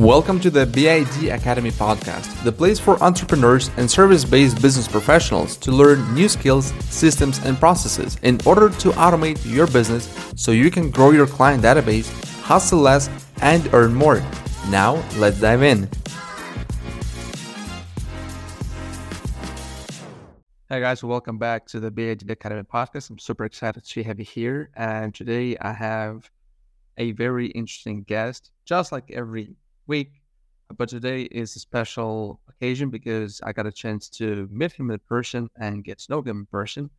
Welcome to the BID Academy podcast, the place for entrepreneurs and service based business professionals to learn new skills, systems, and processes in order to automate your business so you can grow your client database, hustle less, and earn more. Now, let's dive in. Hey guys, welcome back to the BID Academy podcast. I'm super excited to have you here. And today I have a very interesting guest, just like every week. But today is a special occasion because I got a chance to meet him in person and get to know him in person.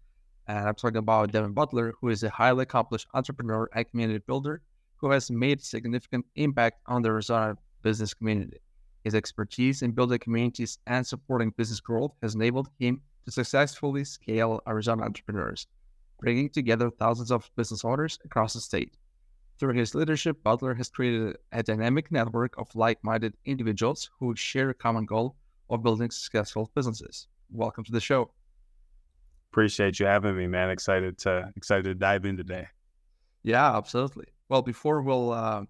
And I'm talking about Devin Butler, who is a highly accomplished entrepreneur and community builder who has made significant impact on the Arizona business community. His expertise in building communities and supporting business growth has enabled him to successfully scale Arizona entrepreneurs, bringing together thousands of business owners across the state. Through his leadership, Butler has created a dynamic network of like minded individuals who share a common goal of building successful businesses. Welcome to the show. Appreciate you having me, man. Excited to excited to dive in today. Yeah, absolutely. Well, before we'll uh,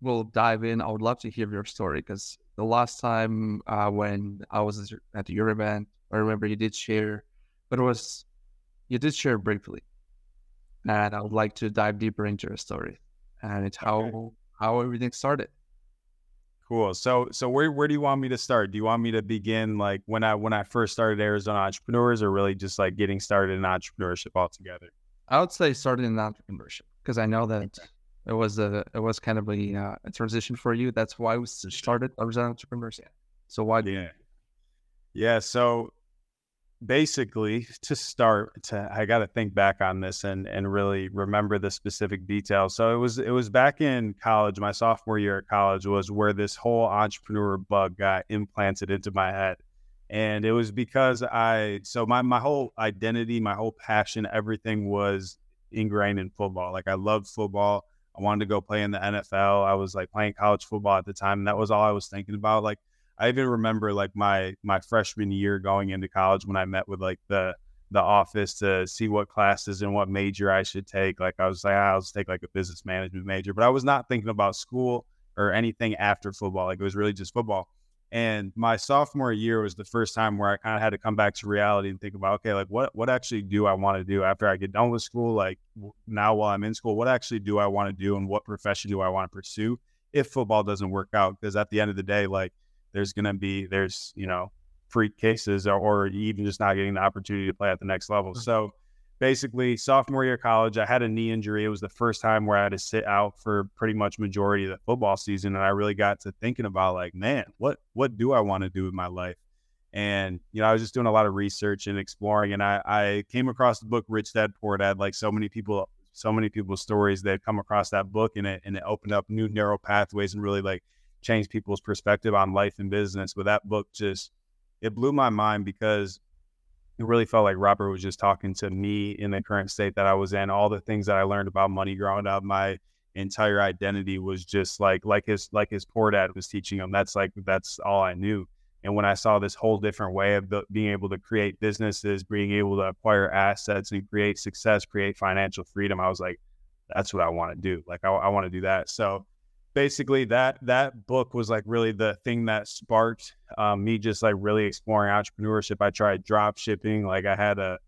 we'll dive in, I would love to hear your story because the last time uh, when I was at your event, I remember you did share, but it was you did share briefly and I would like to dive deeper into your story and it's how okay. how everything started. Cool. So so where where do you want me to start? Do you want me to begin like when I when I first started Arizona Entrepreneurs, or really just like getting started in entrepreneurship altogether? I would say started in entrepreneurship because I know that okay. it was a it was kind of a, uh, a transition for you. That's why we started Arizona Entrepreneurs. Yeah. So why? Yeah. Yeah. So basically to start to i got to think back on this and and really remember the specific details. So it was it was back in college my sophomore year at college was where this whole entrepreneur bug got implanted into my head. And it was because i so my my whole identity my whole passion everything was ingrained in football. Like i loved football. I wanted to go play in the nfl i was like playing college football at the time. And that was all i was thinking about. Like I even remember like my my freshman year going into college when I met with like the the office to see what classes and what major I should take. Like I was like, ah, I'll just take like a business management major, but I was not thinking about school or anything after football. Like it was really just football. And my sophomore year was the first time where I kind of had to come back to reality and think about, okay, like what what actually do I want to do after I get done with school? Like now while I'm in school, what actually do I want to do and what profession do I want to pursue if football doesn't work out? Because at the end of the day, like there's going to be there's you know freak cases or, or, even just not getting the opportunity to play at the next level. Mm-hmm. So basically, sophomore year of college, I had a knee injury. It was the first time where I had to sit out for pretty much majority of the football season, and I really got to thinking about like, man, what what do I want to do with my life? And you know, I was just doing a lot of research and exploring, and I, I came across the book Rich Dad Poor Dad. Like so many people, so many people's stories, they've come across that book, and it and it opened up new neural pathways and really like change people's perspective on life and business. But that book just it blew my mind because it really felt like Robert was just talking to me in the current state that I was in. All the things that I learned about money growing up, my entire identity was just like like his like his poor dad was teaching him. That's like that's all I knew. And when I saw this whole different way of the, being able to create businesses, being able to acquire assets and create success, create financial freedom, I was like, that's what I want to do. Like I, I want to do that. So basically that that book was like really the thing that sparked um, me just like really exploring entrepreneurship. I tried drop shipping. Like I had a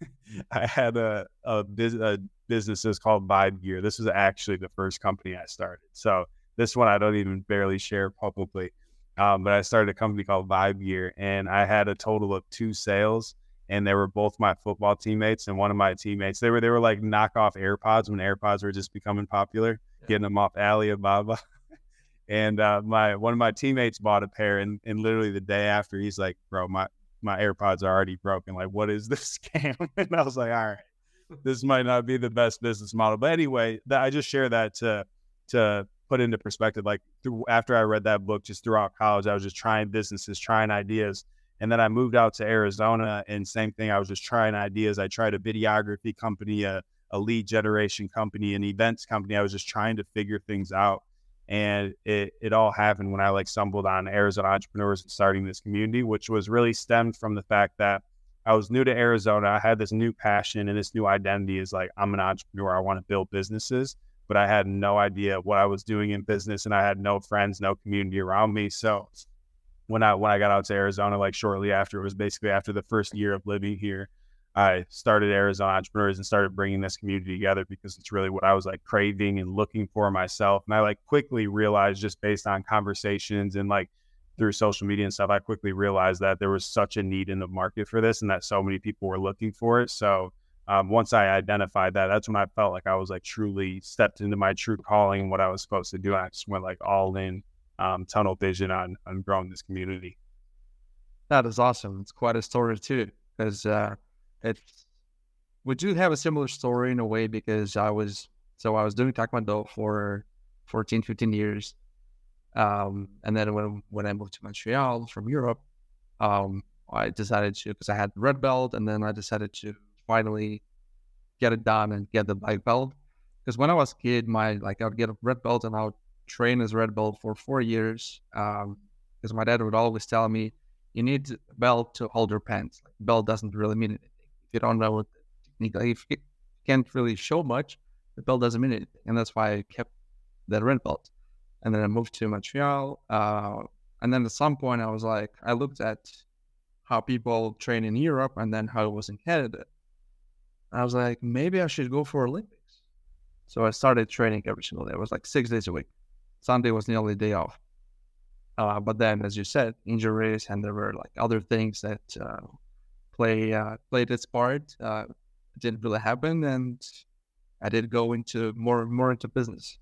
I had a a, a business that's called Vibe Gear. This was actually the first company I started. So this one I don't even barely share publicly. Um, but I started a company called Vibe Gear, and I had a total of two sales, and they were both my football teammates and one of my teammates. They were they were like knockoff AirPods when AirPods were just becoming popular getting them off Alibaba. and uh, my one of my teammates bought a pair, and, and literally the day after, he's like, "Bro, my my AirPods are already broken. Like, what is this scam?" and I was like, "All right, this might not be the best business model." But anyway, I just share that to to put into perspective. Like through, after I read that book, just throughout college, I was just trying businesses, trying ideas. And then I moved out to Arizona, and same thing. I was just trying ideas. I tried a videography company, a a lead generation company, an events company. I was just trying to figure things out. And it, it all happened when I like stumbled on Arizona entrepreneurs and starting this community, which was really stemmed from the fact that I was new to Arizona. I had this new passion and this new identity is like, I'm an entrepreneur. I want to build businesses. but I had no idea what I was doing in business and I had no friends, no community around me. So when I when I got out to Arizona, like shortly after, it was basically after the first year of living here. I started Arizona Entrepreneurs and started bringing this community together because it's really what I was like craving and looking for myself. And I like quickly realized just based on conversations and like through social media and stuff, I quickly realized that there was such a need in the market for this and that so many people were looking for it. So um, once I identified that, that's when I felt like I was like truly stepped into my true calling and what I was supposed to do. I just went like all in um, tunnel vision on on growing this community. That is awesome. It's quite a story too, because uh, it's we do have a similar story in a way because I was so I was doing taekwondo for 14, 15 years. Um, and then when when I moved to Montreal from Europe, um, I decided to because I had red belt, and then I decided to finally get it done and get the black belt. Because when I was a kid, my like I would get a red belt and I would train as red belt for four years. Because um, my dad would always tell me, "You need a belt to hold your pants. Like, belt doesn't really mean anything if you don't know what technique. Like, if you can't really show much, the belt doesn't mean anything." And that's why I kept that red belt and then I moved to Montreal. Uh, and then at some point, I was like, I looked at how people train in Europe and then how it was in Canada. I was like, maybe I should go for Olympics. So I started training every single day. It was like six days a week. Sunday was the only day off. Uh, but then, as you said, injuries and there were like other things that uh, play uh, played its part. Uh, it didn't really happen, and I did go into more more into business.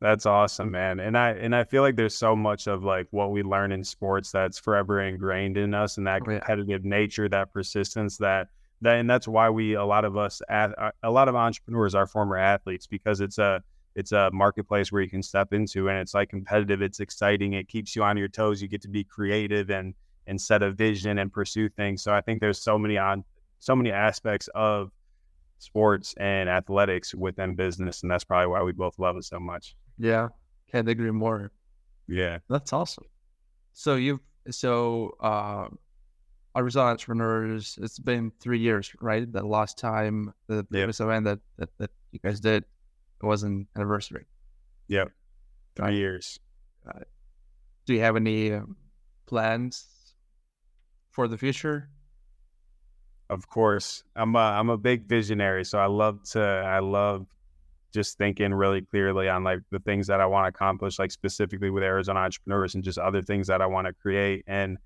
That's awesome, man. And I and I feel like there's so much of like what we learn in sports that's forever ingrained in us and that oh, competitive yeah. nature, that persistence that that and that's why we a lot of us a lot of entrepreneurs are former athletes because it's a it's a marketplace where you can step into and it's like competitive, it's exciting, it keeps you on your toes, you get to be creative and and set a vision and pursue things. So I think there's so many on so many aspects of sports and athletics within business and that's probably why we both love it so much. Yeah, can't agree more. Yeah, that's awesome. So you've so uh, Arizona entrepreneurs. It's been three years, right? The last time the previous yep. event that, that that you guys did it was an anniversary. Yep, three years. Uh, do you have any um, plans for the future? Of course, I'm a, I'm a big visionary, so I love to I love just thinking really clearly on like the things that I want to accomplish, like specifically with Arizona entrepreneurs and just other things that I want to create. And,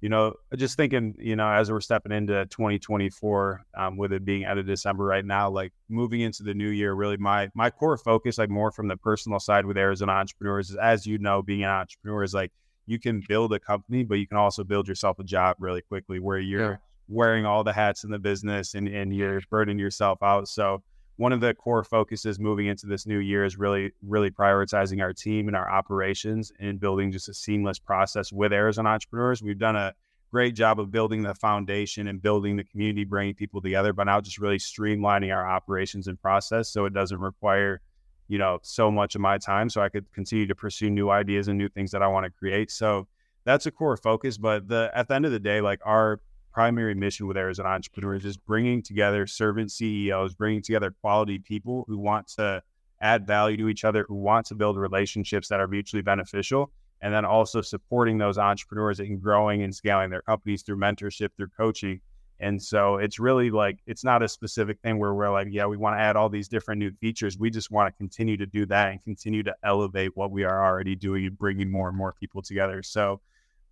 you know, just thinking, you know, as we're stepping into 2024, um, with it being out of December right now, like moving into the new year, really my my core focus, like more from the personal side with Arizona entrepreneurs, is as you know, being an entrepreneur is like you can build a company, but you can also build yourself a job really quickly where you're yeah. wearing all the hats in the business and, and you're burning yourself out. So one of the core focuses moving into this new year is really, really prioritizing our team and our operations and building just a seamless process with Arizona entrepreneurs. We've done a great job of building the foundation and building the community, bringing people together, but now just really streamlining our operations and process so it doesn't require, you know, so much of my time. So I could continue to pursue new ideas and new things that I want to create. So that's a core focus. But the at the end of the day, like our primary mission with Arizona Entrepreneurs is just bringing together servant CEOs, bringing together quality people who want to add value to each other, who want to build relationships that are mutually beneficial, and then also supporting those entrepreneurs in growing and scaling their companies through mentorship, through coaching. And so it's really like, it's not a specific thing where we're like, yeah, we want to add all these different new features. We just want to continue to do that and continue to elevate what we are already doing and bringing more and more people together. So,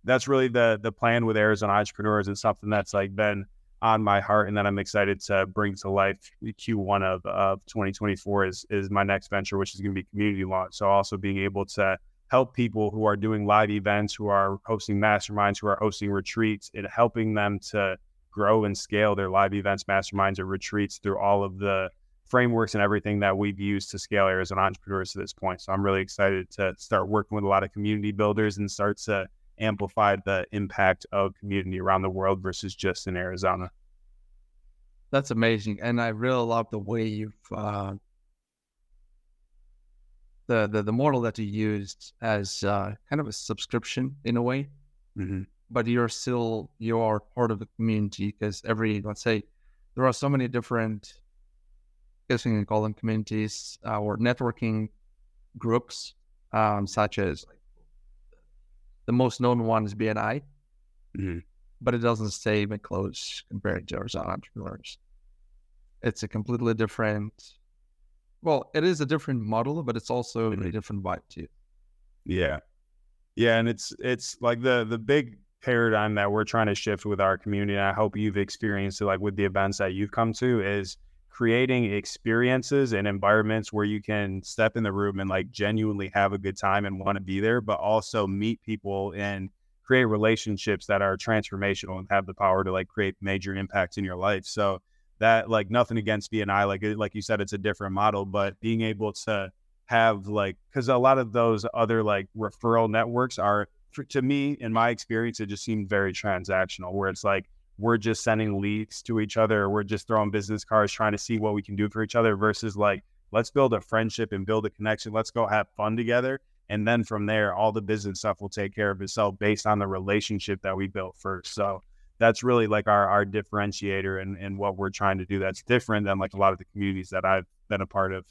that's really the the plan with Arizona entrepreneurs and something that's like been on my heart and that I'm excited to bring to life Q1 of, of 2024 is is my next venture, which is going to be community launch. So also being able to help people who are doing live events, who are hosting masterminds, who are hosting retreats, and helping them to grow and scale their live events, masterminds, or retreats through all of the frameworks and everything that we've used to scale Arizona entrepreneurs to this point. So I'm really excited to start working with a lot of community builders and start to amplify the impact of community around the world versus just in Arizona. That's amazing, and I really love the way you've uh, the, the the model that you used as uh, kind of a subscription in a way, mm-hmm. But you're still you are part of the community because every let's say there are so many different guess you can call them communities uh, or networking groups, um, such as like, the most known one is BNI, mm-hmm. but it doesn't stay even close compared to Arizona entrepreneurs. It's a completely different. Well, it is a different model, but it's also mm-hmm. a different vibe too. Yeah, yeah, and it's it's like the the big paradigm that we're trying to shift with our community. And I hope you've experienced it, like with the events that you've come to, is creating experiences and environments where you can step in the room and like genuinely have a good time and want to be there, but also meet people and create relationships that are transformational and have the power to like create major impacts in your life. So that like nothing against BNI, like like you said, it's a different model, but being able to have like because a lot of those other like referral networks are for, to me in my experience it just seemed very transactional where it's like we're just sending leads to each other. We're just throwing business cards, trying to see what we can do for each other versus like, let's build a friendship and build a connection. Let's go have fun together. And then from there, all the business stuff will take care of itself based on the relationship that we built first. So that's really like our, our differentiator and, and what we're trying to do. That's different than like a lot of the communities that I've been a part of.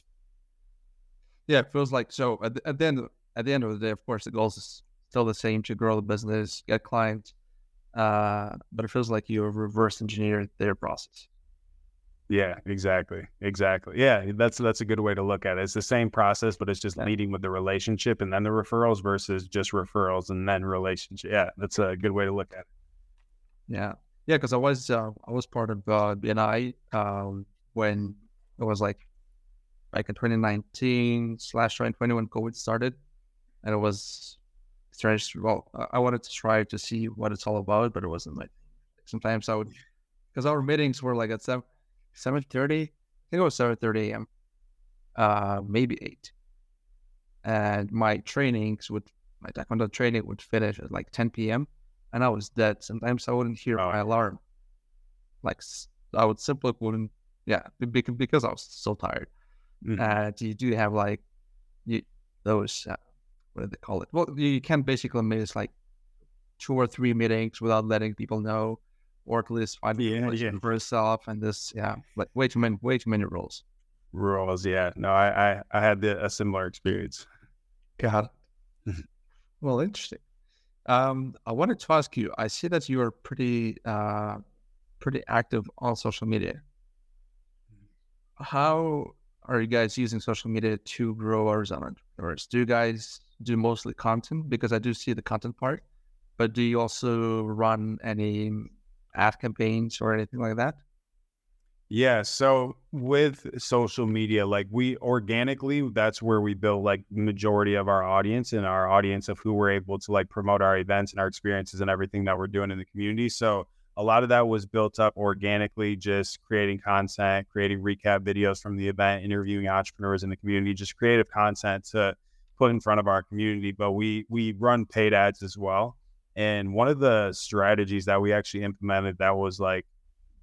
Yeah, it feels like so at the, at the end of, at the end of the day, of course, the goal is still the same to grow the business, get clients, uh, but it feels like you have reverse engineered their process. Yeah, exactly, exactly. Yeah, that's that's a good way to look at it. It's the same process, but it's just yeah. leading with the relationship and then the referrals versus just referrals and then relationship. Yeah, that's a good way to look at it. Yeah, yeah, because I was uh, I was part of uh, BNI um, when it was like like in 2019 slash 2020 when COVID started, and it was strange. Well, I wanted to try to see what it's all about, but it wasn't like sometimes I would because our meetings were like at seven seven thirty. I think it was seven thirty a.m. Uh, maybe eight, and my trainings would my taekwondo training would finish at like ten p.m. and I was dead. Sometimes I wouldn't hear oh. my alarm. Like I would simply wouldn't. Yeah, because I was so tired. Mm-hmm. And you do have like you, those uh, what do they call it? Well, you can basically miss like two or three meetings without letting people know, or at least find yeah, yeah. for yourself. And this, yeah, like way too many, way too many rules. Rules, yeah. No, I, I, I had the, a similar experience. Got it. well, interesting. Um, I wanted to ask you. I see that you are pretty, uh, pretty active on social media. How are you guys using social media to grow Arizona entrepreneurs? Do you guys do mostly content because I do see the content part, but do you also run any ad campaigns or anything like that? Yeah. So with social media, like we organically, that's where we build like majority of our audience and our audience of who we're able to like promote our events and our experiences and everything that we're doing in the community. So a lot of that was built up organically, just creating content, creating recap videos from the event, interviewing entrepreneurs in the community, just creative content to put in front of our community, but we we run paid ads as well. And one of the strategies that we actually implemented that was like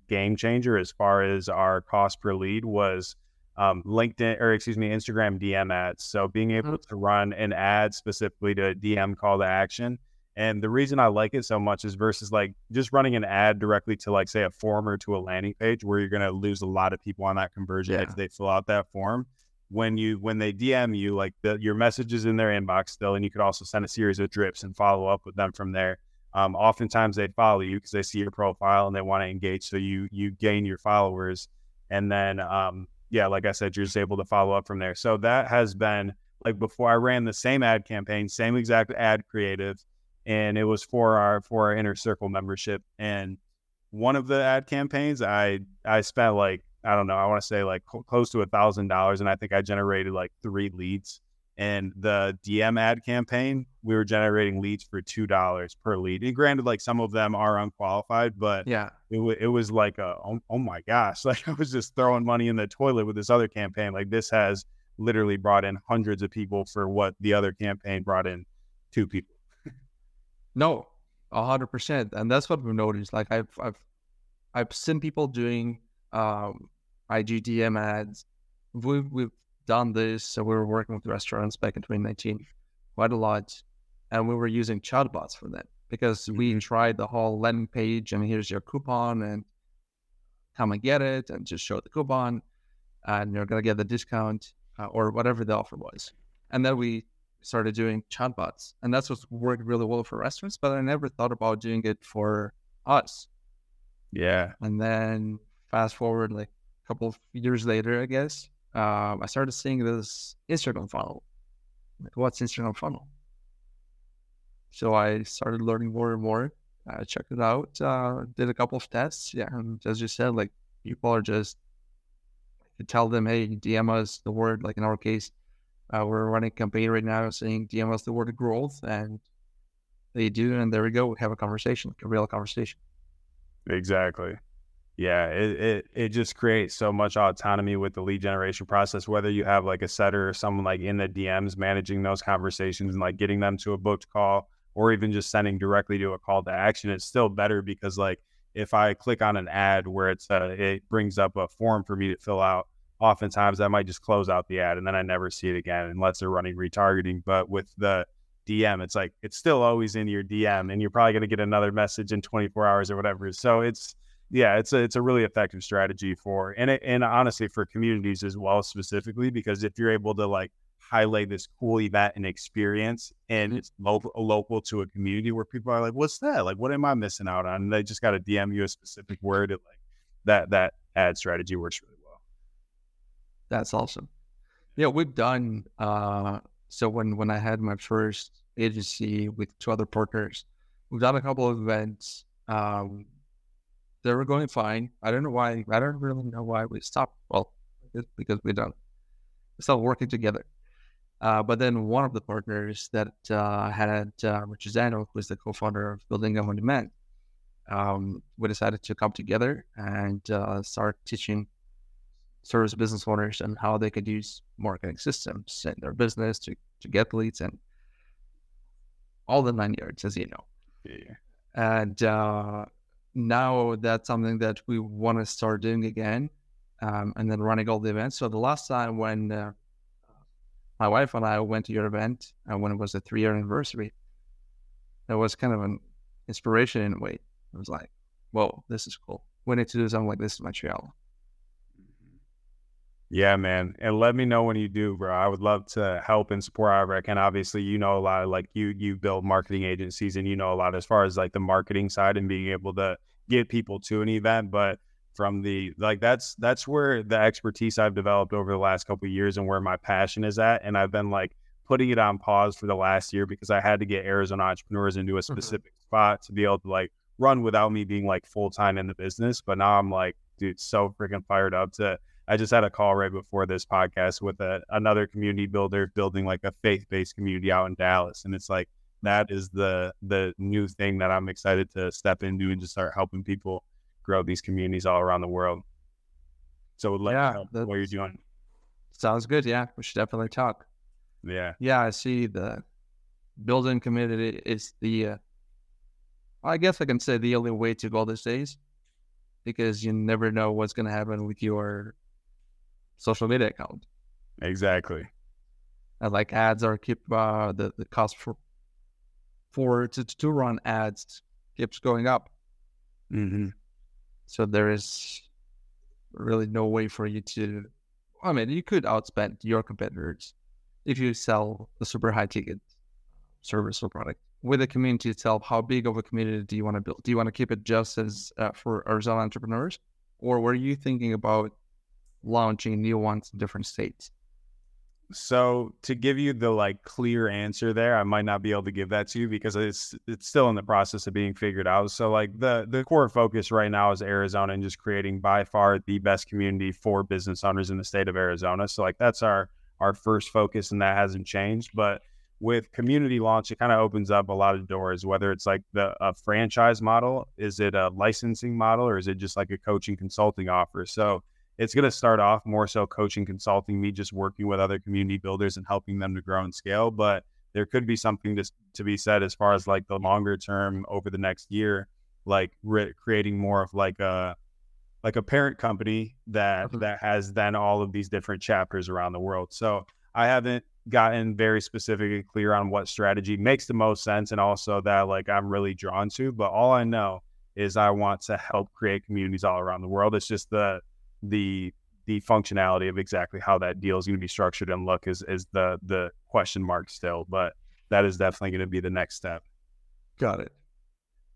game changer as far as our cost per lead was um, LinkedIn or excuse me, Instagram DM ads. So being able mm-hmm. to run an ad specifically to DM call to action. And the reason I like it so much is versus like just running an ad directly to like say a form or to a landing page where you're going to lose a lot of people on that conversion yeah. if they fill out that form when you when they DM you, like the, your message is in their inbox still, and you could also send a series of drips and follow up with them from there. Um, oftentimes they follow you because they see your profile and they want to engage, so you you gain your followers, and then um, yeah, like I said, you're just able to follow up from there. So that has been like before I ran the same ad campaign, same exact ad creative, and it was for our for our inner circle membership. And one of the ad campaigns, I I spent like I don't know, I want to say like close to a thousand dollars, and I think I generated like three leads. And the DM ad campaign, we were generating leads for two dollars per lead. And granted, like some of them are unqualified, but yeah, it, w- it was like a oh, oh my gosh, like I was just throwing money in the toilet with this other campaign. Like this has literally brought in hundreds of people for what the other campaign brought in two people. no, a hundred percent, and that's what we've noticed. Like I've I've I've seen people doing um, IGDM ads. We've, we've done this. So we were working with restaurants back in 2019 quite a lot. And we were using chatbots for that because mm-hmm. we tried the whole landing page and here's your coupon and come and get it and just show the coupon. and you're gonna get the discount uh, or whatever the offer was. And then we started doing chatbots, and that's what worked really well for restaurants. But I never thought about doing it for us. Yeah. And then fast forward like a couple of years later, I guess, um, I started seeing this Instagram funnel. Like, what's Instagram funnel? So I started learning more and more. I checked it out, uh, did a couple of tests. Yeah, and as you said, like people are just you tell them, hey, DM us the word. Like in our case, uh, we're running a campaign right now saying DM us the word growth, and they do, and there we go. We have a conversation, like a real conversation. Exactly. Yeah, it, it it just creates so much autonomy with the lead generation process. Whether you have like a setter or someone like in the DMs managing those conversations and like getting them to a booked call, or even just sending directly to a call to action, it's still better because like if I click on an ad where it's uh, it brings up a form for me to fill out, oftentimes I might just close out the ad and then I never see it again unless they're running retargeting. But with the DM, it's like it's still always in your DM, and you're probably going to get another message in 24 hours or whatever. So it's yeah, it's a it's a really effective strategy for and it, and honestly for communities as well specifically because if you're able to like highlight this cool event and experience and it's local local to a community where people are like, what's that? Like, what am I missing out on? And they just got to DM you a specific word. And like that that ad strategy works really well. That's awesome. Yeah, we've done. uh So when when I had my first agency with two other partners, we've done a couple of events. Um, they were going fine. I don't know why. I don't really know why we stopped. Well, because we don't we stopped working together. Uh, but then one of the partners that uh, had, uh, is Daniel, who is the co-founder of Building On Demand, um, we decided to come together and uh, start teaching service business owners and how they could use marketing systems in their business to, to get leads and all the nine yards, as you know. Yeah. And uh, now that's something that we want to start doing again um, and then running all the events. So the last time when uh, my wife and I went to your event uh, when it was the three year anniversary, that was kind of an inspiration in a way. It was like, whoa, this is cool. We need to do something like this in Montreal. Yeah, man. And let me know when you do, bro. I would love to help and support however I can. Obviously, you know a lot of like you you build marketing agencies and you know a lot as far as like the marketing side and being able to get people to an event. But from the like that's that's where the expertise I've developed over the last couple years and where my passion is at. And I've been like putting it on pause for the last year because I had to get Arizona entrepreneurs into a mm-hmm. specific mm-hmm. spot to be able to like run without me being like full time in the business. But now I'm like, dude, so freaking fired up to I just had a call right before this podcast with a, another community builder building like a faith based community out in Dallas, and it's like that is the the new thing that I'm excited to step into and just start helping people grow these communities all around the world. So, like yeah, what you're doing. Sounds good. Yeah, we should definitely talk. Yeah, yeah. I see the building community is the. Uh, I guess I can say the only way to go these days, because you never know what's going to happen with your social media account. Exactly. And like ads are keep uh, the the cost for for to to run ads keeps going up. Mm-hmm. So there is really no way for you to. I mean, you could outspend your competitors if you sell a super high ticket service or product with the community itself. How big of a community do you want to build? Do you want to keep it just as uh, for Arizona entrepreneurs, or were you thinking about launching new ones in different states? So to give you the like clear answer there, I might not be able to give that to you because it's it's still in the process of being figured out. So like the the core focus right now is Arizona and just creating by far the best community for business owners in the state of Arizona. So like that's our our first focus and that hasn't changed. But with community launch, it kind of opens up a lot of doors, whether it's like the a franchise model, is it a licensing model, or is it just like a coaching consulting offer? So it's going to start off more so coaching, consulting, me just working with other community builders and helping them to grow and scale. But there could be something to, to be said as far as like the longer term over the next year, like re- creating more of like a like a parent company that mm-hmm. that has then all of these different chapters around the world. So I haven't gotten very specific and clear on what strategy makes the most sense and also that like I'm really drawn to. But all I know is I want to help create communities all around the world. It's just the the the functionality of exactly how that deal is going to be structured and look is is the the question mark still. But that is definitely going to be the next step. Got it.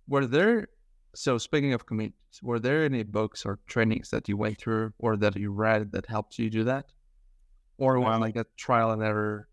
Were there so speaking of communities, were there any books or trainings that you went through or that you read that helped you do that? Or was Um, like a trial and error?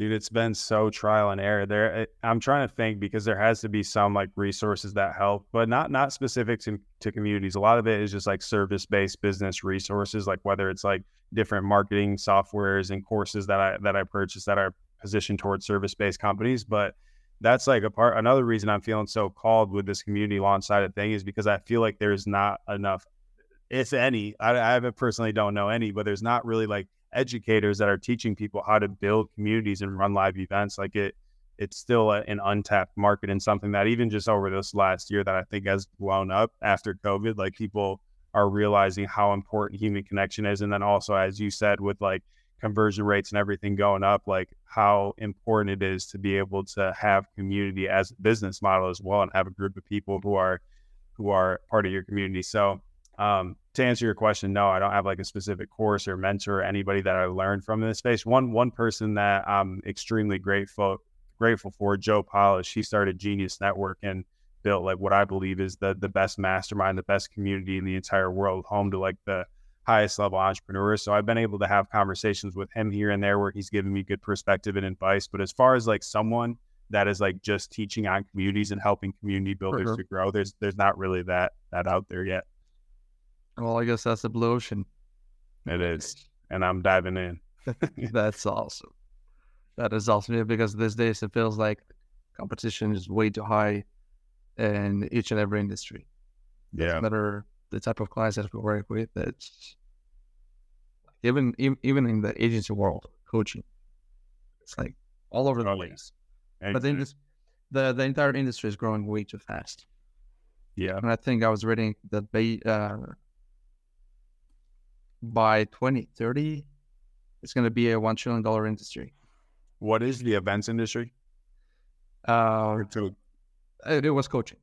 Dude, it's been so trial and error. There, eh, I'm trying to think because there has to be some like resources that help, but not not specific to, to communities. A lot of it is just like service based business resources, like whether it's like different marketing softwares and courses that I that I purchased that are positioned towards service based companies. But that's like a part. Another reason I'm feeling so called with this community launch side of thing is because I feel like there's not enough, if any. I, I personally don't know any, but there's not really like educators that are teaching people how to build communities and run live events like it it's still a, an untapped market and something that even just over this last year that i think has blown up after covid like people are realizing how important human connection is. And then also as you said with like conversion rates and everything going up like how important it is to be able to have community as a business model as well and have a group of people who are who are part of your community. So um, to answer your question, no, I don't have like a specific course or mentor or anybody that I learned from in this space. One one person that I'm extremely grateful grateful for, Joe Polish. He started Genius Network and built like what I believe is the the best mastermind, the best community in the entire world, home to like the highest level entrepreneurs. So I've been able to have conversations with him here and there where he's giving me good perspective and advice. But as far as like someone that is like just teaching on communities and helping community builders sure. to grow, there's there's not really that that out there yet. Well, I guess that's the blue ocean. It is. And I'm diving in. That's awesome. That is awesome yeah, because these days it feels like competition is way too high in each and every industry. Yeah. No matter the type of clients that we work with, it's even even in the agency world, coaching, it's like all over the Oh, yeah. place. But then the the entire industry is growing way too fast. yeah. And I think I was reading that uh, by 2030, it's going to be a one trillion dollar industry. What is the events industry? Uh, it, it was coaching,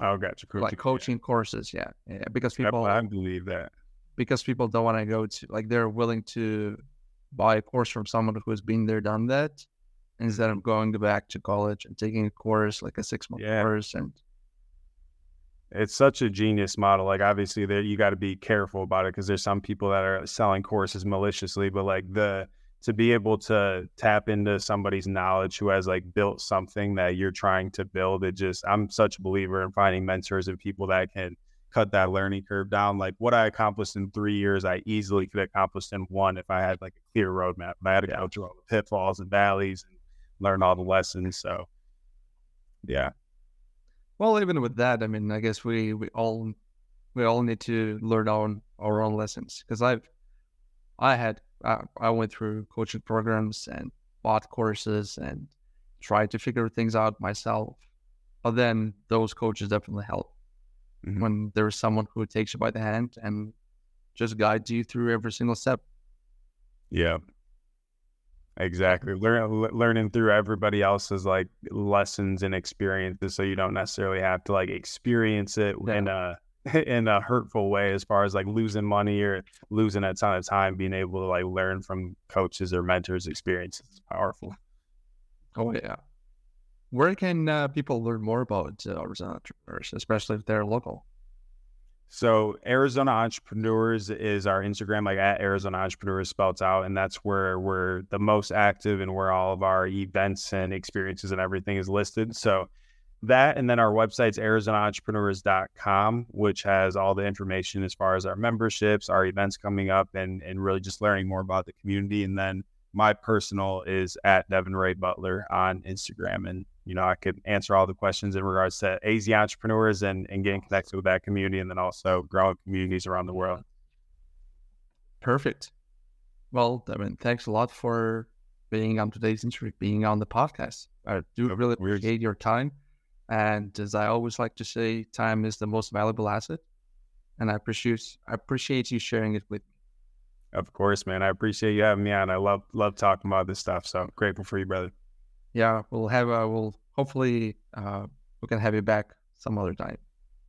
oh, gotcha. Cool. like coaching courses, yeah, yeah. Because Yeah, people, I believe that. because people don't want to go to, like, they're willing to buy a course from someone who's been there, done that, instead of going back to college and taking a course, like a six month Yeah. course, and It's such a genius model. Like, obviously, there you got to be careful about it because there's some people that are selling courses maliciously, but like the to be able to tap into somebody's knowledge who has like built something that you're trying to build, it just I'm such a believer in finding mentors and people that can cut that learning curve down. Like what I accomplished in three years, I easily could accomplish in one if I had like a clear roadmap. But I had to go through all the pitfalls and valleys and learn all the lessons. So yeah. Well, even with that, I mean, I guess we we all we all need to learn our own, our own lessons because I've I had I, I went through coaching programs and bought courses and tried to figure things out myself. But then those coaches definitely help Mhm. when there's someone who takes you by the hand and just guides you through every single step. Yeah. Exactly. Learn, learning through everybody else's like lessons and experiences, so you don't necessarily have to like experience it in a in a hurtful way, as far as like losing money or losing a ton of time. Being able to like learn from coaches or mentors' experiences is powerful. Oh yeah. Where can uh, people learn more about uh, Arizona entrepreneurs, especially if they're local? So Arizona Entrepreneurs is our Instagram, like at Arizona Entrepreneurs spelled out, and that's where we're the most active and where all of our events and experiences and everything is listed. So that and then our website's arizonaentrepreneurs.com, which has all the information as far as our memberships, our events coming up, and and really just learning more about the community. And then my personal is at Devin Ray Butler on Instagram. And, you know, I could answer all the questions in regards to AZ entrepreneurs and, and getting connected with that community and then also growing communities around the world. Perfect. Well, Devin, thanks a lot for being on today's interview, being on the podcast. I do really appreciate your time. And as I always like to say, time is the most valuable asset. And I appreciate I appreciate you sharing it with me. Of course, man. I appreciate you having me on. I love love talking about this stuff. So grateful for you, brother. Yeah, we'll have a we'll hopefully uh, we can have you back some other time.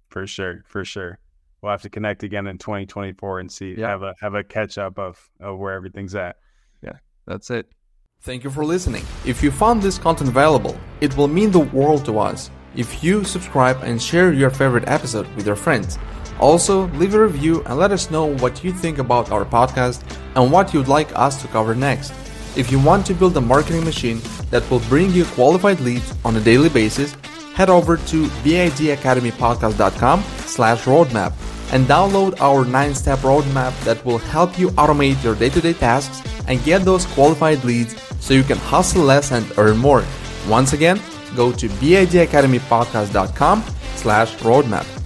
For sure. For sure. we'll have to connect again in 2024 and see yeah. have a have a catch up of of where everything's at. Yeah, that's it. Thank you for listening. If you found this content valuable, it will mean the world to us if you subscribe and share your favorite episode with your friends. Also, leave a review and let us know what you think about our podcast and what you'd like us to cover next. If you want to build a marketing machine that will bring you qualified leads on a daily basis, head over to bidacademypodcast.com slash roadmap and download our 9-step roadmap that will help you automate your day-to-day tasks and get those qualified leads so you can hustle less and earn more. Once again, go to bidacademypodcast.com slash roadmap.